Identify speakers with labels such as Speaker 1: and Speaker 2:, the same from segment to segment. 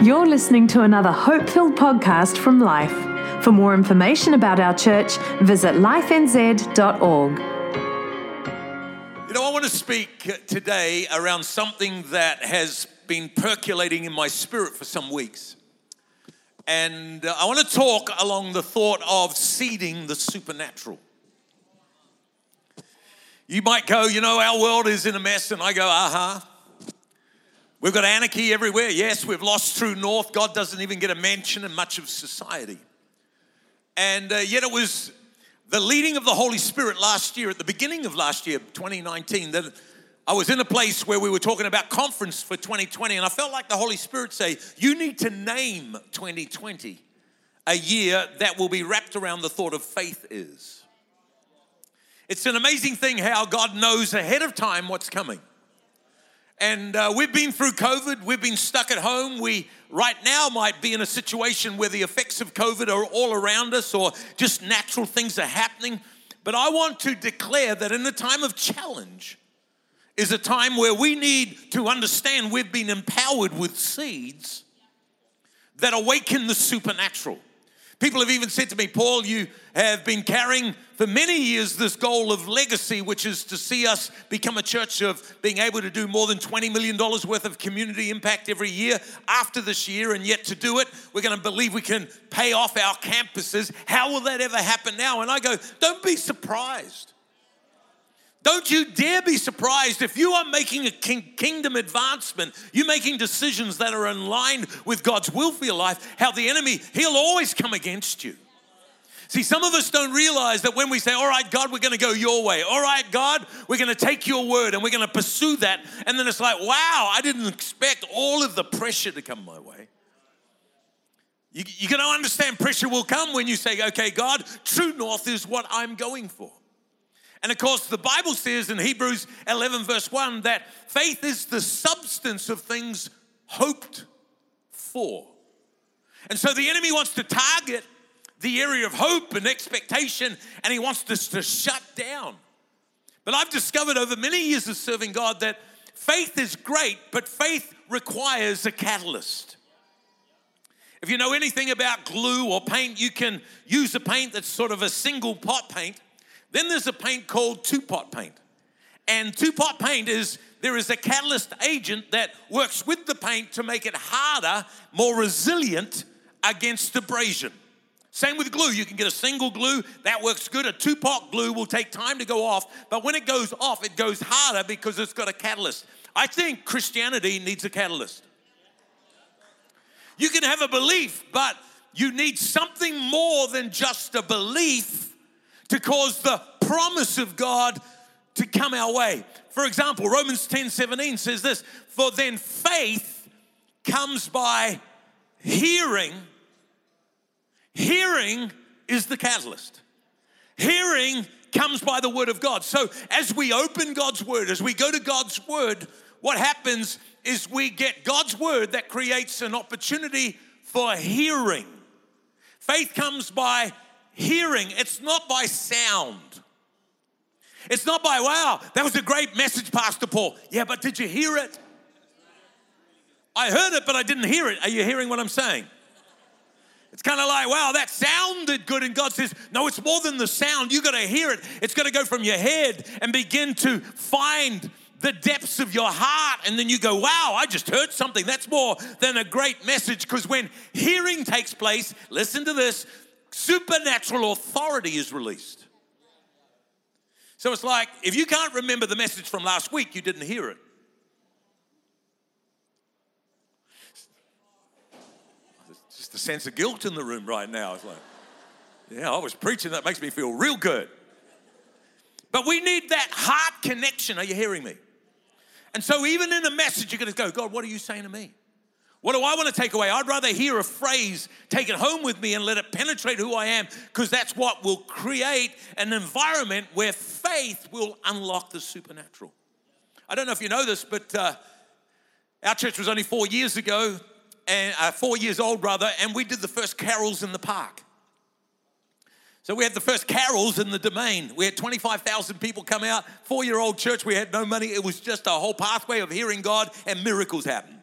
Speaker 1: You're listening to another hope filled podcast from Life. For more information about our church, visit lifenz.org.
Speaker 2: You know, I want to speak today around something that has been percolating in my spirit for some weeks. And uh, I want to talk along the thought of seeding the supernatural. You might go, you know, our world is in a mess, and I go, uh huh. We've got anarchy everywhere. Yes, we've lost true north. God doesn't even get a mention in much of society. And uh, yet it was the leading of the Holy Spirit last year, at the beginning of last year, 2019, that I was in a place where we were talking about conference for 2020, and I felt like the Holy Spirit say, You need to name 2020 a year that will be wrapped around the thought of faith is. It's an amazing thing how God knows ahead of time what's coming. And uh, we've been through COVID, we've been stuck at home. We right now might be in a situation where the effects of COVID are all around us or just natural things are happening. But I want to declare that in a time of challenge is a time where we need to understand we've been empowered with seeds that awaken the supernatural. People have even said to me, Paul, you have been carrying for many years this goal of legacy, which is to see us become a church of being able to do more than $20 million worth of community impact every year after this year. And yet, to do it, we're going to believe we can pay off our campuses. How will that ever happen now? And I go, don't be surprised. Don't you dare be surprised if you are making a kingdom advancement, you're making decisions that are in line with God's will for your life, how the enemy, he'll always come against you. See, some of us don't realize that when we say, All right, God, we're going to go your way. All right, God, we're going to take your word and we're going to pursue that. And then it's like, Wow, I didn't expect all of the pressure to come my way. You, you're going to understand pressure will come when you say, Okay, God, true north is what I'm going for. And of course, the Bible says in Hebrews 11, verse 1, that faith is the substance of things hoped for. And so the enemy wants to target the area of hope and expectation, and he wants us to shut down. But I've discovered over many years of serving God that faith is great, but faith requires a catalyst. If you know anything about glue or paint, you can use a paint that's sort of a single pot paint then there's a paint called two pot paint. And two pot paint is there is a catalyst agent that works with the paint to make it harder, more resilient against abrasion. Same with glue. You can get a single glue, that works good. A two pot glue will take time to go off, but when it goes off, it goes harder because it's got a catalyst. I think Christianity needs a catalyst. You can have a belief, but you need something more than just a belief to cause the promise of God to come our way. For example, Romans 10 17 says this For then faith comes by hearing. Hearing is the catalyst. Hearing comes by the word of God. So as we open God's word, as we go to God's word, what happens is we get God's word that creates an opportunity for hearing. Faith comes by hearing, it's not by sound. It's not by, wow, that was a great message, Pastor Paul. Yeah, but did you hear it? I heard it, but I didn't hear it. Are you hearing what I'm saying? It's kind of like, wow, that sounded good. And God says, no, it's more than the sound. You got to hear it. It's got to go from your head and begin to find the depths of your heart. And then you go, wow, I just heard something. That's more than a great message. Because when hearing takes place, listen to this supernatural authority is released. So it's like if you can't remember the message from last week, you didn't hear it. Just a sense of guilt in the room right now. It's like, yeah, I was preaching, that makes me feel real good. But we need that heart connection. Are you hearing me? And so, even in a message, you're going to go, God, what are you saying to me? What do I want to take away? I'd rather hear a phrase, take it home with me, and let it penetrate who I am, because that's what will create an environment where faith will unlock the supernatural. I don't know if you know this, but uh, our church was only four years ago, and uh, four years old brother, and we did the first carols in the park. So we had the first carols in the domain. We had 25,000 people come out, four year old church. We had no money. It was just a whole pathway of hearing God, and miracles happened.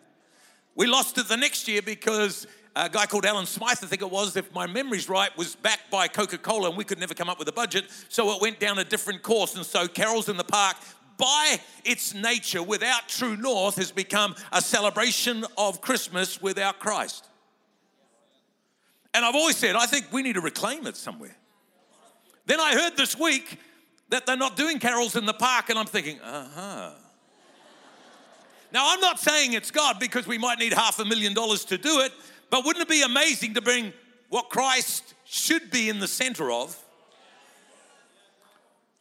Speaker 2: We lost it the next year because a guy called Alan Smythe, I think it was, if my memory's right, was backed by Coca Cola and we could never come up with a budget. So it went down a different course. And so Carols in the Park, by its nature, without True North, has become a celebration of Christmas without Christ. And I've always said, I think we need to reclaim it somewhere. Then I heard this week that they're not doing carols in the park, and I'm thinking, uh huh. Now, I'm not saying it's God because we might need half a million dollars to do it, but wouldn't it be amazing to bring what Christ should be in the center of?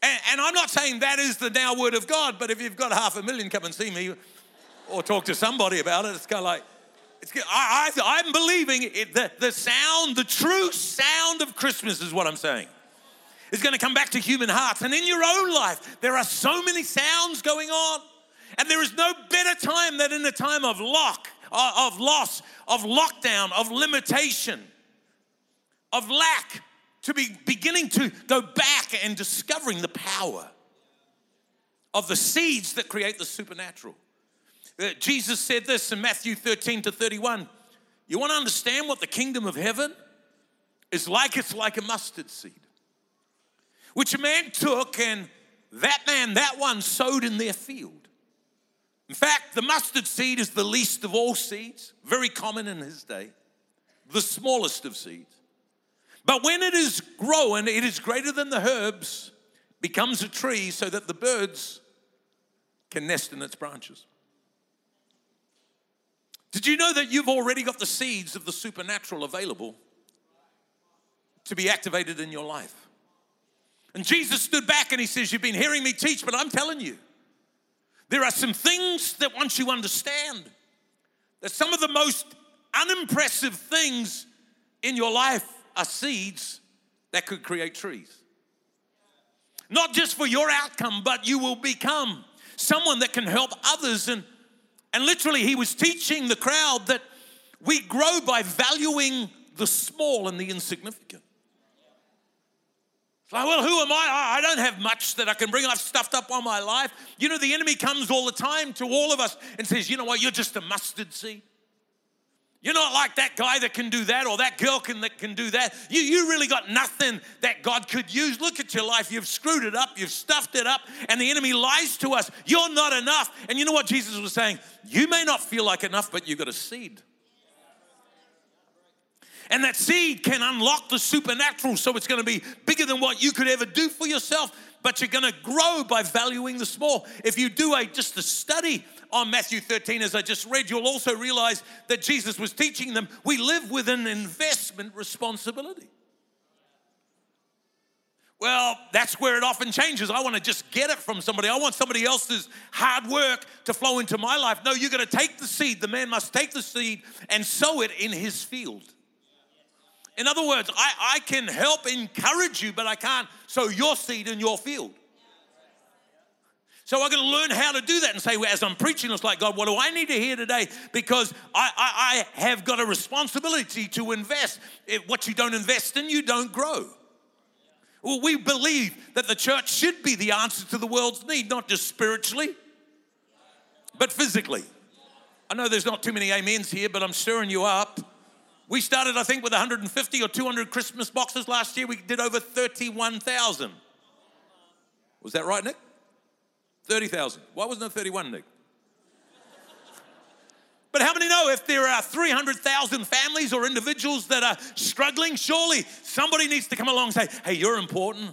Speaker 2: And, and, I'm not saying that is the now word of God, but if you've got half a million, come and see me or talk to somebody about it. It's kind of like, it's, I, I'm believing it, the, the sound, the true sound of Christmas is what I'm saying. Is going to come back to human hearts. And in your own life, there are so many sounds going on. And there is no better time than in a time of lock, uh, of loss, of lockdown, of limitation, of lack, to be beginning to go back and discovering the power of the seeds that create the supernatural. Uh, Jesus said this in Matthew 13 to 31. You want to understand what the kingdom of heaven is like? It's like a mustard seed, which a man took, and that man, that one, sowed in their field. In fact, the mustard seed is the least of all seeds, very common in his day, the smallest of seeds. But when it is grown, it is greater than the herbs, becomes a tree so that the birds can nest in its branches. Did you know that you've already got the seeds of the supernatural available to be activated in your life? And Jesus stood back and he says, You've been hearing me teach, but I'm telling you, there are some things that once you understand, that some of the most unimpressive things in your life are seeds that could create trees. Not just for your outcome, but you will become someone that can help others. And, and literally, he was teaching the crowd that we grow by valuing the small and the insignificant. It's like, well, who am I? I don't have much that I can bring. I've stuffed up all my life. You know, the enemy comes all the time to all of us and says, you know what, you're just a mustard seed. You're not like that guy that can do that or that girl can, that can do that. You, you really got nothing that God could use. Look at your life. You've screwed it up. You've stuffed it up. And the enemy lies to us. You're not enough. And you know what Jesus was saying? You may not feel like enough, but you've got a seed. And that seed can unlock the supernatural. So it's going to be bigger than what you could ever do for yourself, but you're going to grow by valuing the small. If you do a just a study on Matthew 13, as I just read, you'll also realize that Jesus was teaching them we live with an investment responsibility. Well, that's where it often changes. I want to just get it from somebody. I want somebody else's hard work to flow into my life. No, you're going to take the seed. The man must take the seed and sow it in his field. In other words, I, I can help encourage you, but I can't sow your seed in your field. So I'm going to learn how to do that and say, well, as I'm preaching, it's like, God, what do I need to hear today? Because I, I, I have got a responsibility to invest. What you don't invest in, you don't grow. Well, we believe that the church should be the answer to the world's need, not just spiritually, but physically. I know there's not too many amens here, but I'm stirring you up. We started, I think, with 150 or 200 Christmas boxes last year. We did over 31,000. Was that right, Nick? 30,000. Why wasn't it 31, Nick? But how many know if there are 300,000 families or individuals that are struggling, surely somebody needs to come along and say, hey, you're important.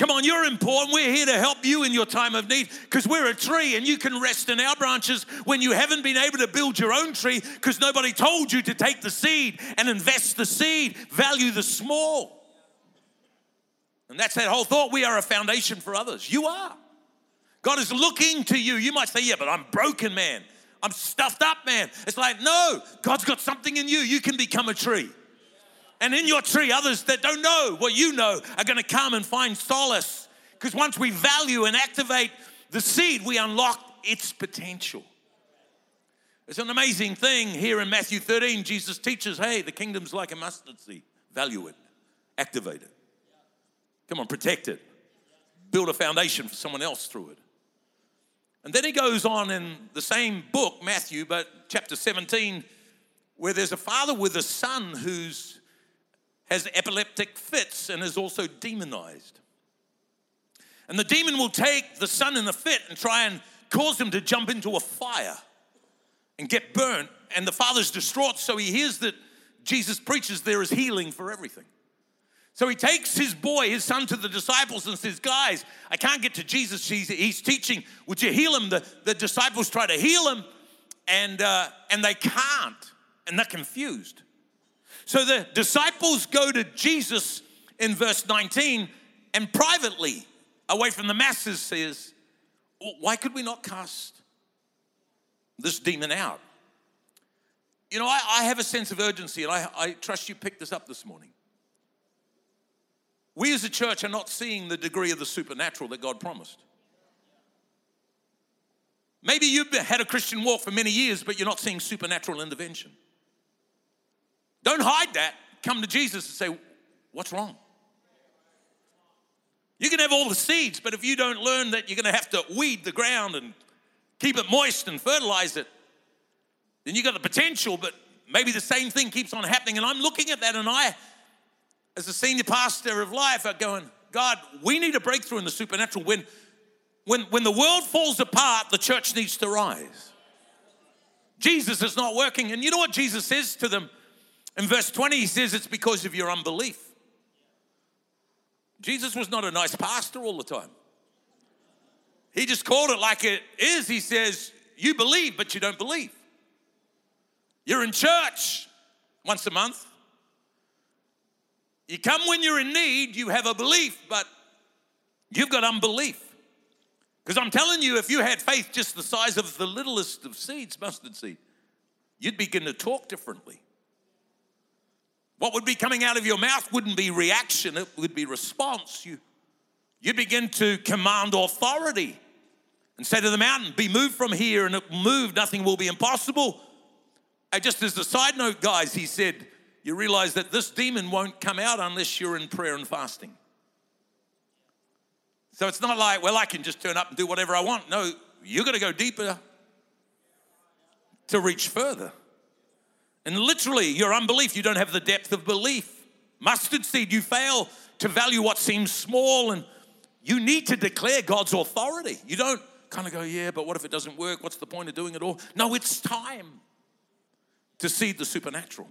Speaker 2: Come on, you're important. We're here to help you in your time of need because we're a tree and you can rest in our branches when you haven't been able to build your own tree because nobody told you to take the seed and invest the seed, value the small. And that's that whole thought. We are a foundation for others. You are. God is looking to you. You might say, Yeah, but I'm broken, man. I'm stuffed up, man. It's like, no, God's got something in you. You can become a tree. And in your tree, others that don't know what you know are going to come and find solace. Because once we value and activate the seed, we unlock its potential. It's an amazing thing here in Matthew 13. Jesus teaches, hey, the kingdom's like a mustard seed. Value it, activate it. Come on, protect it. Build a foundation for someone else through it. And then he goes on in the same book, Matthew, but chapter 17, where there's a father with a son who's has epileptic fits and is also demonized. And the demon will take the son in the fit and try and cause him to jump into a fire and get burnt. And the father's distraught, so he hears that Jesus preaches there is healing for everything. So he takes his boy, his son, to the disciples and says, Guys, I can't get to Jesus. He's, he's teaching. Would you heal him? The, the disciples try to heal him, and, uh, and they can't, and they're confused. So the disciples go to Jesus in verse 19 and privately, away from the masses, says, Why could we not cast this demon out? You know, I, I have a sense of urgency, and I, I trust you picked this up this morning. We as a church are not seeing the degree of the supernatural that God promised. Maybe you've had a Christian walk for many years, but you're not seeing supernatural intervention. Don't hide that. Come to Jesus and say, What's wrong? You can have all the seeds, but if you don't learn that you're going to have to weed the ground and keep it moist and fertilize it, then you've got the potential, but maybe the same thing keeps on happening. And I'm looking at that, and I, as a senior pastor of life, are going, God, we need a breakthrough in the supernatural. When, when, when the world falls apart, the church needs to rise. Jesus is not working. And you know what Jesus says to them? In verse 20, he says, It's because of your unbelief. Jesus was not a nice pastor all the time. He just called it like it is. He says, You believe, but you don't believe. You're in church once a month. You come when you're in need, you have a belief, but you've got unbelief. Because I'm telling you, if you had faith just the size of the littlest of seeds, mustard seed, you'd begin to talk differently. What would be coming out of your mouth wouldn't be reaction, it would be response. You, you begin to command authority and say to the mountain, Be moved from here, and it will move, nothing will be impossible. And just as a side note, guys, he said, You realize that this demon won't come out unless you're in prayer and fasting. So it's not like, well, I can just turn up and do whatever I want. No, you're going to go deeper to reach further. And literally, your unbelief, you don't have the depth of belief. Mustard seed, you fail to value what seems small, and you need to declare God's authority. You don't kind of go, yeah, but what if it doesn't work? What's the point of doing it all? No, it's time to see the supernatural.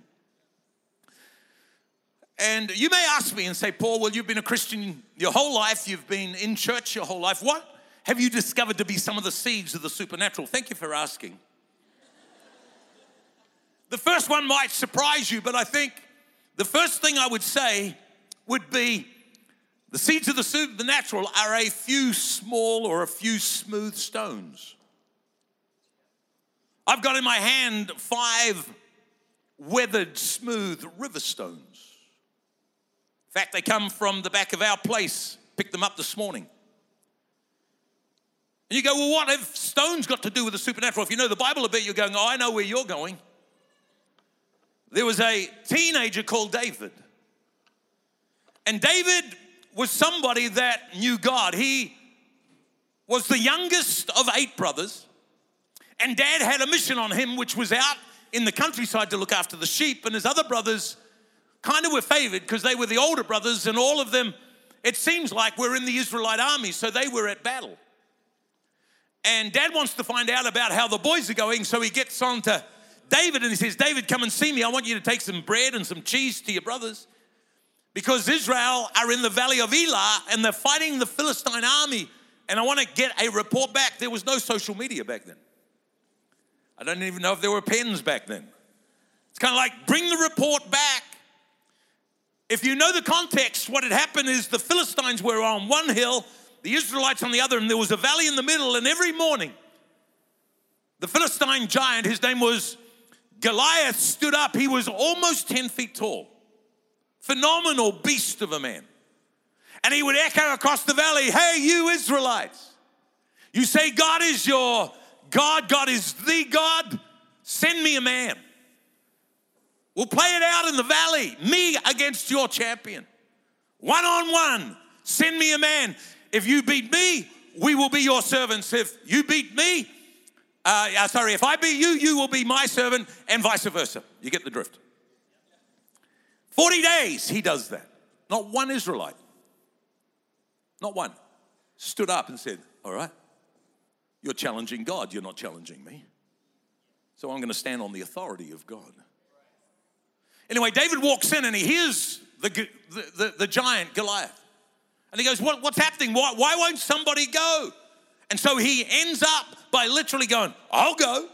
Speaker 2: And you may ask me and say, Paul, well, you've been a Christian your whole life, you've been in church your whole life. What have you discovered to be some of the seeds of the supernatural? Thank you for asking. The first one might surprise you, but I think the first thing I would say would be the seeds of the supernatural are a few small or a few smooth stones. I've got in my hand five weathered, smooth river stones. In fact, they come from the back of our place. Picked them up this morning. And you go, well, what have stones got to do with the supernatural? If you know the Bible a bit, you're going, oh, I know where you're going. There was a teenager called David. And David was somebody that knew God. He was the youngest of eight brothers. And dad had a mission on him, which was out in the countryside to look after the sheep. And his other brothers kind of were favored because they were the older brothers, and all of them, it seems like, were in the Israelite army. So they were at battle. And dad wants to find out about how the boys are going. So he gets on to David and he says, David, come and see me. I want you to take some bread and some cheese to your brothers because Israel are in the valley of Elah and they're fighting the Philistine army. And I want to get a report back. There was no social media back then. I don't even know if there were pens back then. It's kind of like bring the report back. If you know the context, what had happened is the Philistines were on one hill, the Israelites on the other, and there was a valley in the middle. And every morning, the Philistine giant, his name was Goliath stood up. He was almost 10 feet tall. Phenomenal beast of a man. And he would echo across the valley Hey, you Israelites, you say God is your God, God is the God. Send me a man. We'll play it out in the valley, me against your champion. One on one. Send me a man. If you beat me, we will be your servants. If you beat me, uh, sorry, if I be you, you will be my servant, and vice versa. You get the drift. 40 days he does that. Not one Israelite, not one, stood up and said, All right, you're challenging God, you're not challenging me. So I'm going to stand on the authority of God. Anyway, David walks in and he hears the, the, the, the giant Goliath. And he goes, what, What's happening? Why, why won't somebody go? And so he ends up by literally going, I'll go.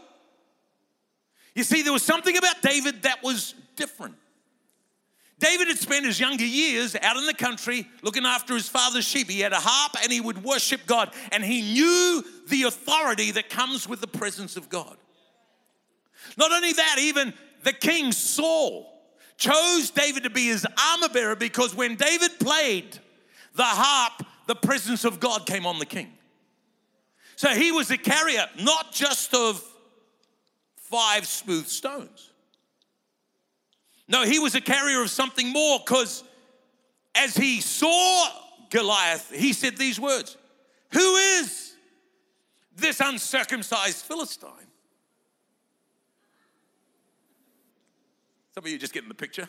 Speaker 2: You see, there was something about David that was different. David had spent his younger years out in the country looking after his father's sheep. He had a harp and he would worship God, and he knew the authority that comes with the presence of God. Not only that, even the king Saul chose David to be his armor bearer because when David played the harp, the presence of God came on the king. So he was a carrier not just of five smooth stones. No, he was a carrier of something more because as he saw Goliath, he said these words Who is this uncircumcised Philistine? Some of you just getting the picture.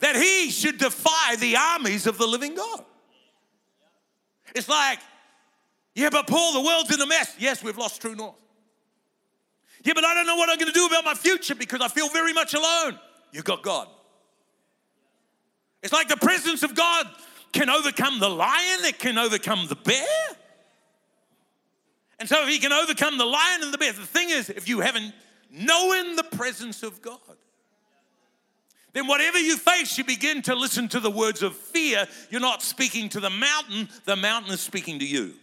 Speaker 2: That he should defy the armies of the living God. It's like, yeah, but Paul, the world's in a mess. Yes, we've lost True North. Yeah, but I don't know what I'm going to do about my future because I feel very much alone. You've got God. It's like the presence of God can overcome the lion, it can overcome the bear. And so, if he can overcome the lion and the bear, the thing is, if you haven't known the presence of God, then whatever you face, you begin to listen to the words of fear. You're not speaking to the mountain, the mountain is speaking to you.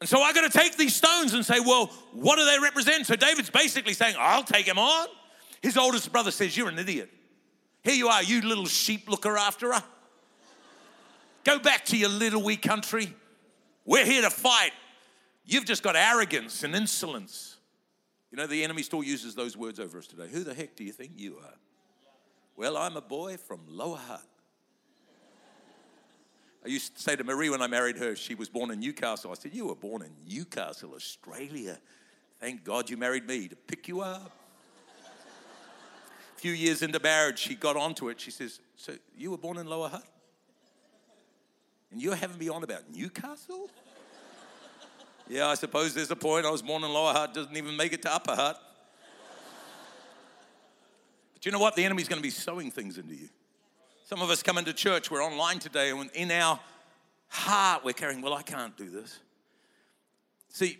Speaker 2: And so I got to take these stones and say, well, what do they represent? So David's basically saying, I'll take him on. His oldest brother says, You're an idiot. Here you are, you little sheep looker after her. Go back to your little wee country. We're here to fight. You've just got arrogance and insolence. You know, the enemy still uses those words over us today. Who the heck do you think you are? Well, I'm a boy from Lower Hutt. I used to say to Marie when I married her, she was born in Newcastle. I said, You were born in Newcastle, Australia. Thank God you married me to pick you up. A few years into marriage, she got onto it. She says, So you were born in Lower Hutt? And you're having me on about Newcastle? yeah, I suppose there's a point. I was born in Lower Hutt, doesn't even make it to Upper Hutt. But you know what? The enemy's going to be sowing things into you. Some of us come into church, we're online today, and in our heart, we're carrying, well, I can't do this. See,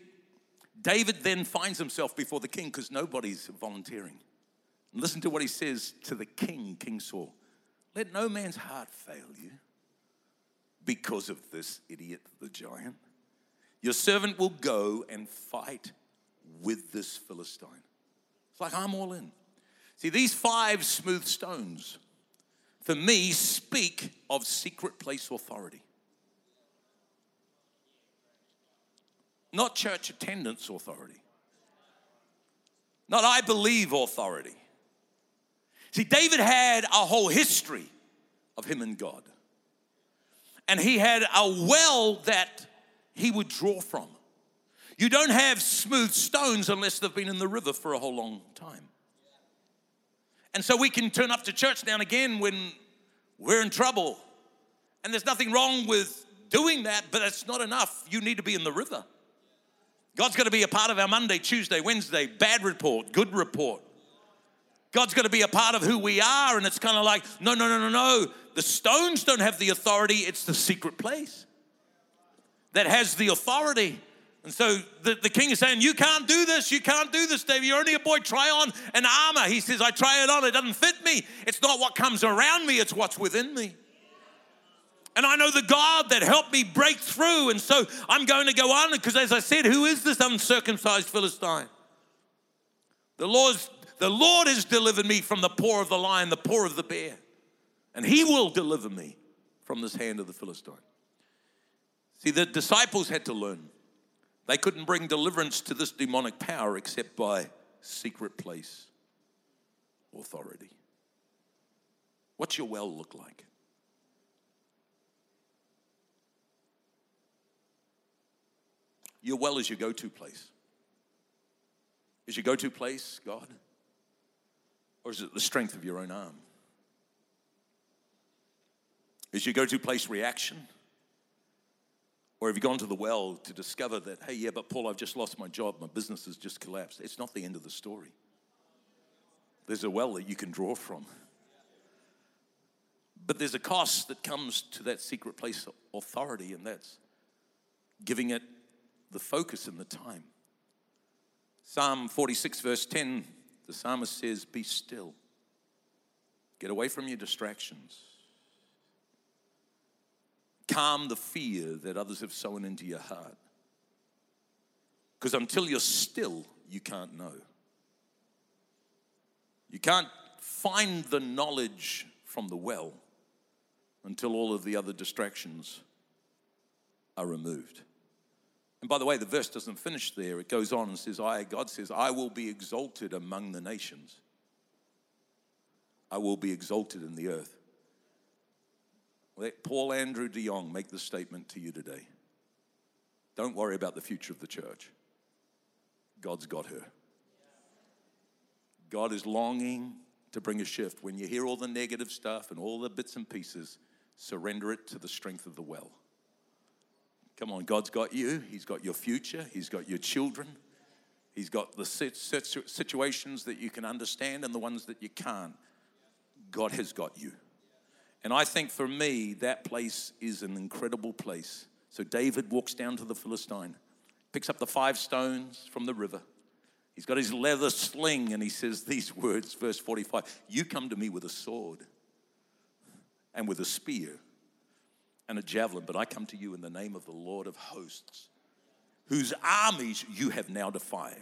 Speaker 2: David then finds himself before the king because nobody's volunteering. Listen to what he says to the king, King Saul. Let no man's heart fail you because of this idiot, the giant. Your servant will go and fight with this Philistine. It's like I'm all in. See, these five smooth stones for me, speak of secret place authority. Not church attendance authority. Not I believe authority. See, David had a whole history of him and God. And he had a well that he would draw from. You don't have smooth stones unless they've been in the river for a whole long time. And so we can turn up to church now and again when we're in trouble. And there's nothing wrong with doing that, but it's not enough. You need to be in the river. God's going to be a part of our Monday, Tuesday, Wednesday, bad report, good report. God's going to be a part of who we are. And it's kind of like, no, no, no, no, no. The stones don't have the authority, it's the secret place that has the authority. And so the, the king is saying, You can't do this. You can't do this, David. You're only a boy. Try on an armor. He says, I try it on. It doesn't fit me. It's not what comes around me, it's what's within me. And I know the God that helped me break through. And so I'm going to go on because, as I said, who is this uncircumcised Philistine? The Lord's, the Lord has delivered me from the paw of the lion, the paw of the bear. And he will deliver me from this hand of the Philistine. See, the disciples had to learn they couldn't bring deliverance to this demonic power except by secret place authority. What's your well look like? Your well is your go to place. Is your go to place God? Or is it the strength of your own arm? Is your go to place reaction? Or have you gone to the well to discover that, hey, yeah, but Paul, I've just lost my job, my business has just collapsed? It's not the end of the story. There's a well that you can draw from. But there's a cost that comes to that secret place authority, and that's giving it the focus and the time. Psalm 46, verse 10, the psalmist says, Be still. Get away from your distractions calm the fear that others have sown into your heart. Because until you're still, you can't know. You can't find the knowledge from the well until all of the other distractions are removed. And by the way, the verse doesn't finish there. It goes on and says, I, God says, I will be exalted among the nations. I will be exalted in the earth. Let Paul Andrew de Jong make the statement to you today. Don't worry about the future of the church. God's got her. God is longing to bring a shift. When you hear all the negative stuff and all the bits and pieces, surrender it to the strength of the well. Come on, God's got you. He's got your future. He's got your children. He's got the situations that you can understand and the ones that you can't. God has got you. And I think for me, that place is an incredible place. So David walks down to the Philistine, picks up the five stones from the river. He's got his leather sling and he says these words, verse 45 You come to me with a sword and with a spear and a javelin, but I come to you in the name of the Lord of hosts, whose armies you have now defiled.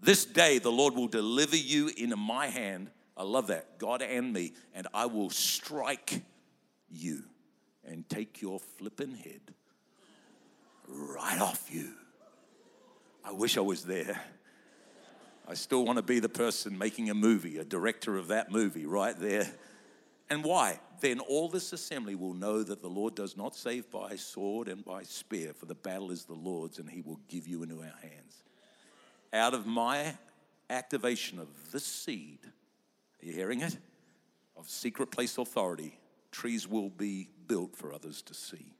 Speaker 2: This day the Lord will deliver you into my hand I love that. God and me, and I will strike you and take your flipping head right off you. I wish I was there. I still want to be the person making a movie, a director of that movie right there. And why? Then all this assembly will know that the Lord does not save by sword and by spear, for the battle is the Lord's, and he will give you into our hands. Out of my activation of this seed, are you hearing it? Of secret place authority, trees will be built for others to see.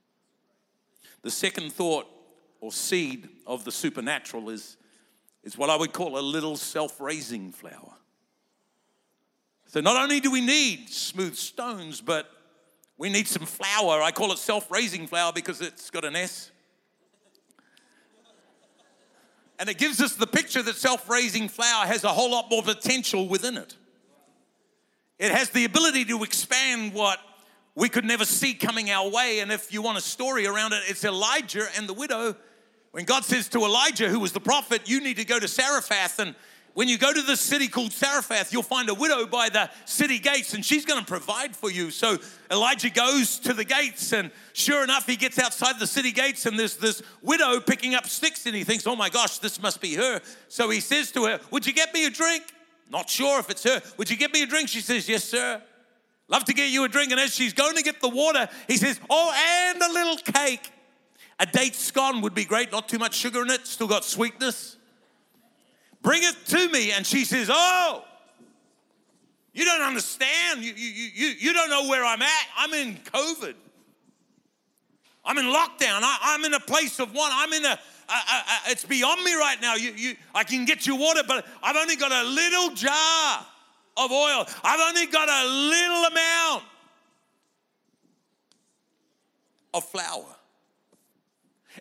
Speaker 2: The second thought or seed of the supernatural is, is what I would call a little self raising flour. So, not only do we need smooth stones, but we need some flour. I call it self raising flour because it's got an S. And it gives us the picture that self raising flour has a whole lot more potential within it. It has the ability to expand what we could never see coming our way. And if you want a story around it, it's Elijah and the widow. When God says to Elijah, who was the prophet, you need to go to Zarephath. And when you go to this city called Zarephath, you'll find a widow by the city gates, and she's going to provide for you. So Elijah goes to the gates, and sure enough, he gets outside the city gates, and there's this widow picking up sticks, and he thinks, oh my gosh, this must be her. So he says to her, Would you get me a drink? Not sure if it's her. Would you get me a drink? She says, Yes, sir. Love to get you a drink. And as she's going to get the water, he says, Oh, and a little cake. A date scone would be great, not too much sugar in it, still got sweetness. Bring it to me. And she says, Oh, you don't understand. You, you, you, you don't know where I'm at. I'm in COVID. I'm in lockdown. I, am in a place of one. I'm in a, I, I, it's beyond me right now. You, you, I can get you water, but I've only got a little jar of oil. I've only got a little amount of flour.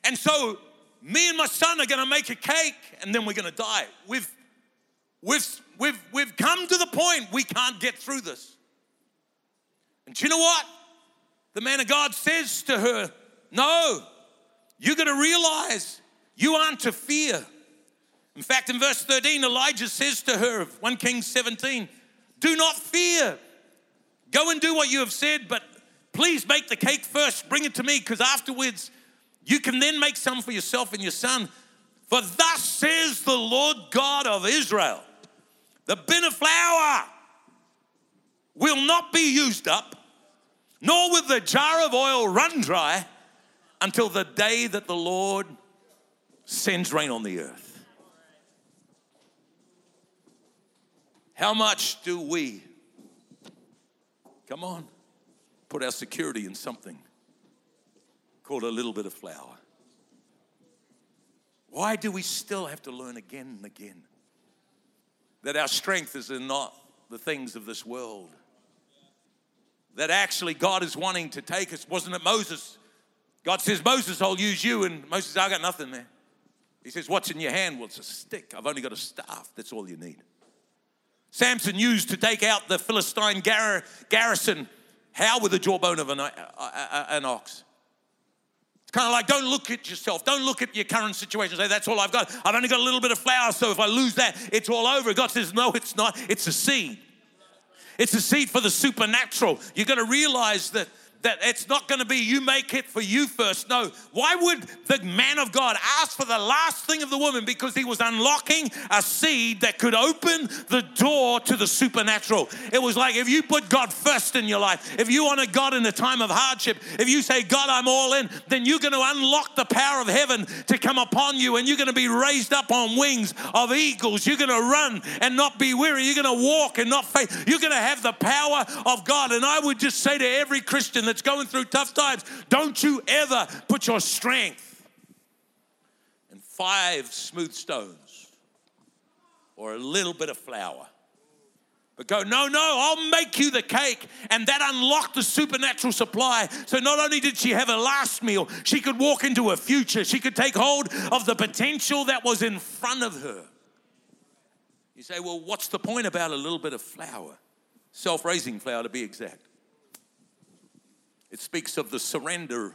Speaker 2: And so, me and my son are going to make a cake, and then we're going to die. We've, we've, we've, we've come to the point we can't get through this. And you know what? The man of God says to her, No, you're going to realize you aren't to fear. In fact, in verse 13, Elijah says to her, 1 Kings 17, Do not fear. Go and do what you have said, but please make the cake first. Bring it to me, because afterwards you can then make some for yourself and your son. For thus says the Lord God of Israel the bin of flour will not be used up, nor will the jar of oil run dry until the day that the Lord sends rain on the earth. How much do we, come on, put our security in something called a little bit of flour? Why do we still have to learn again and again that our strength is in not the things of this world? That actually God is wanting to take us. Wasn't it Moses? God says, Moses, I'll use you. And Moses I got nothing there. He says, What's in your hand? Well, it's a stick. I've only got a staff. That's all you need. Samson used to take out the Philistine gar- garrison. How with the jawbone of an, uh, uh, an ox? It's kind of like don't look at yourself. Don't look at your current situation. Say, that's all I've got. I've only got a little bit of flour, so if I lose that, it's all over. God says, no, it's not. It's a seed. It's a seed for the supernatural. You've got to realize that that it's not going to be you make it for you first. No. Why would the man of God ask for the last thing of the woman? Because he was unlocking a seed that could open the door to the supernatural. It was like if you put God first in your life, if you honor God in a time of hardship, if you say, God, I'm all in, then you're going to unlock the power of heaven to come upon you and you're going to be raised up on wings of eagles. You're going to run and not be weary. You're going to walk and not faint. You're going to have the power of God. And I would just say to every Christian that that's going through tough times, don't you ever put your strength in five smooth stones or a little bit of flour. But go, no, no, I'll make you the cake. And that unlocked the supernatural supply. So not only did she have a last meal, she could walk into a future. She could take hold of the potential that was in front of her. You say, well, what's the point about a little bit of flour? Self raising flour, to be exact. It speaks of the surrender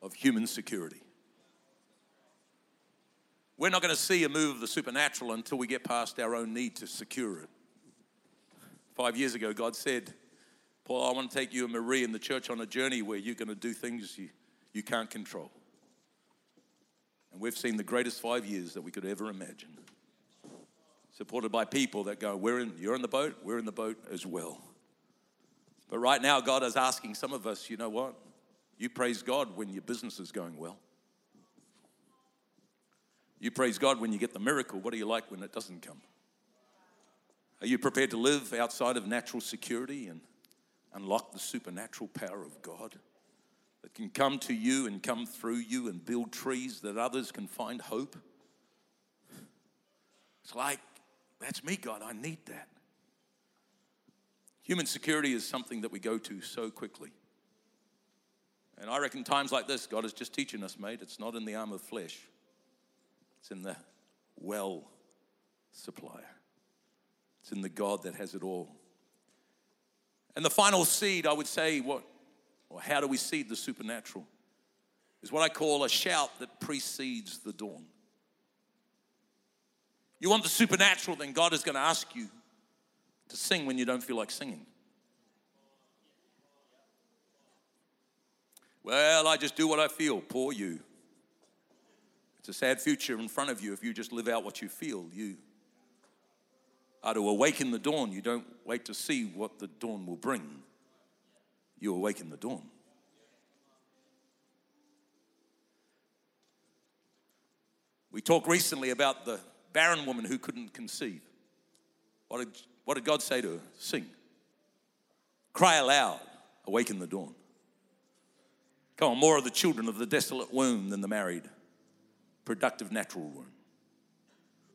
Speaker 2: of human security. We're not going to see a move of the supernatural until we get past our own need to secure it. Five years ago, God said, Paul, I want to take you and Marie and the church on a journey where you're going to do things you, you can't control. And we've seen the greatest five years that we could ever imagine. Supported by people that go, we're in, You're in the boat, we're in the boat as well. But right now, God is asking some of us, you know what? You praise God when your business is going well. You praise God when you get the miracle. What do you like when it doesn't come? Are you prepared to live outside of natural security and unlock the supernatural power of God that can come to you and come through you and build trees that others can find hope? It's like, that's me, God. I need that. Human security is something that we go to so quickly. And I reckon times like this, God is just teaching us, mate, it's not in the arm of flesh, it's in the well supplier. It's in the God that has it all. And the final seed, I would say, what or how do we seed the supernatural? Is what I call a shout that precedes the dawn. You want the supernatural, then God is going to ask you to sing when you don't feel like singing. Well, I just do what I feel. Poor you. It's a sad future in front of you if you just live out what you feel. You are to awaken the dawn. You don't wait to see what the dawn will bring, you awaken the dawn. We talked recently about the barren woman who couldn't conceive. What did what did God say to her? Sing. Cry aloud, awaken the dawn. Come on, more of the children of the desolate womb than the married, productive natural womb.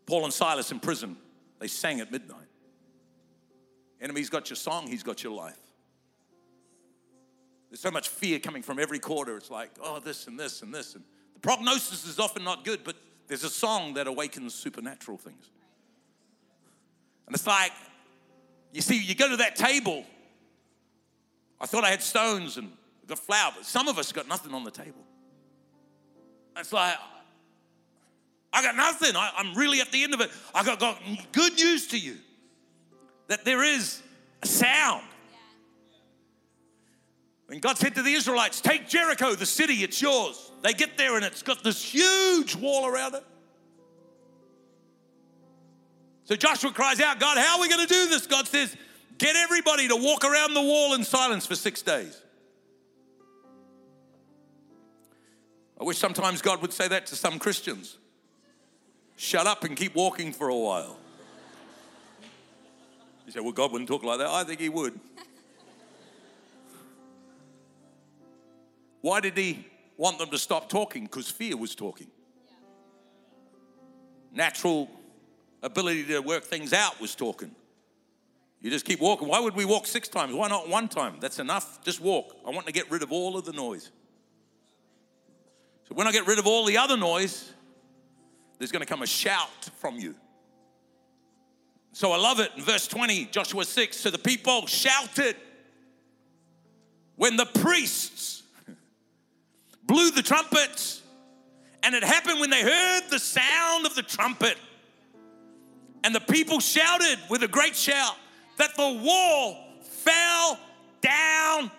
Speaker 2: Paul and Silas in prison, they sang at midnight. Enemy's got your song, he's got your life. There's so much fear coming from every quarter. It's like, oh, this and this and this. And the prognosis is often not good, but there's a song that awakens supernatural things. And it's like, you see, you go to that table. I thought I had stones and got but some of us got nothing on the table. It's like, I got nothing. I, am really at the end of it. I got, got good news to you that there is a sound. When God said to the Israelites, Take Jericho, the city, it's yours. They get there and it's got this huge wall around it. So Joshua cries out, God, how are we going to do this? God says, Get everybody to walk around the wall in silence for six days. I wish sometimes God would say that to some Christians. Shut up and keep walking for a while. You say, well, God wouldn't talk like that. I think He would. Why did He want them to stop talking? Because fear was talking. Natural ability to work things out was talking. You just keep walking. Why would we walk six times? Why not one time? That's enough. Just walk. I want to get rid of all of the noise. So when I get rid of all the other noise, there's going to come a shout from you. So I love it. In verse 20, Joshua 6, so the people shouted when the priests blew the trumpets. And it happened when they heard the sound of the trumpet. And the people shouted with a great shout that the wall fell down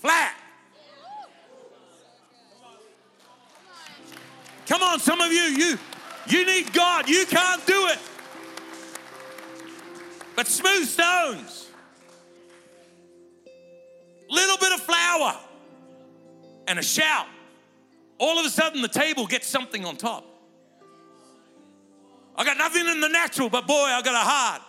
Speaker 2: flat. Come on, some of you, you you need God. You can't do it. But smooth stones, little bit of flour, and a shout. All of a sudden, the table gets something on top. I got nothing in the natural, but boy, I got a heart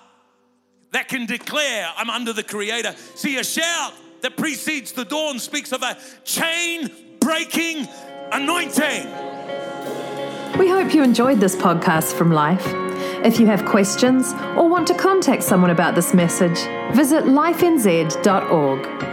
Speaker 2: that can declare I'm under the Creator. See, a shout that precedes the dawn speaks of a chain breaking anointing.
Speaker 1: We hope you enjoyed this podcast from Life. If you have questions or want to contact someone about this message, visit lifenz.org.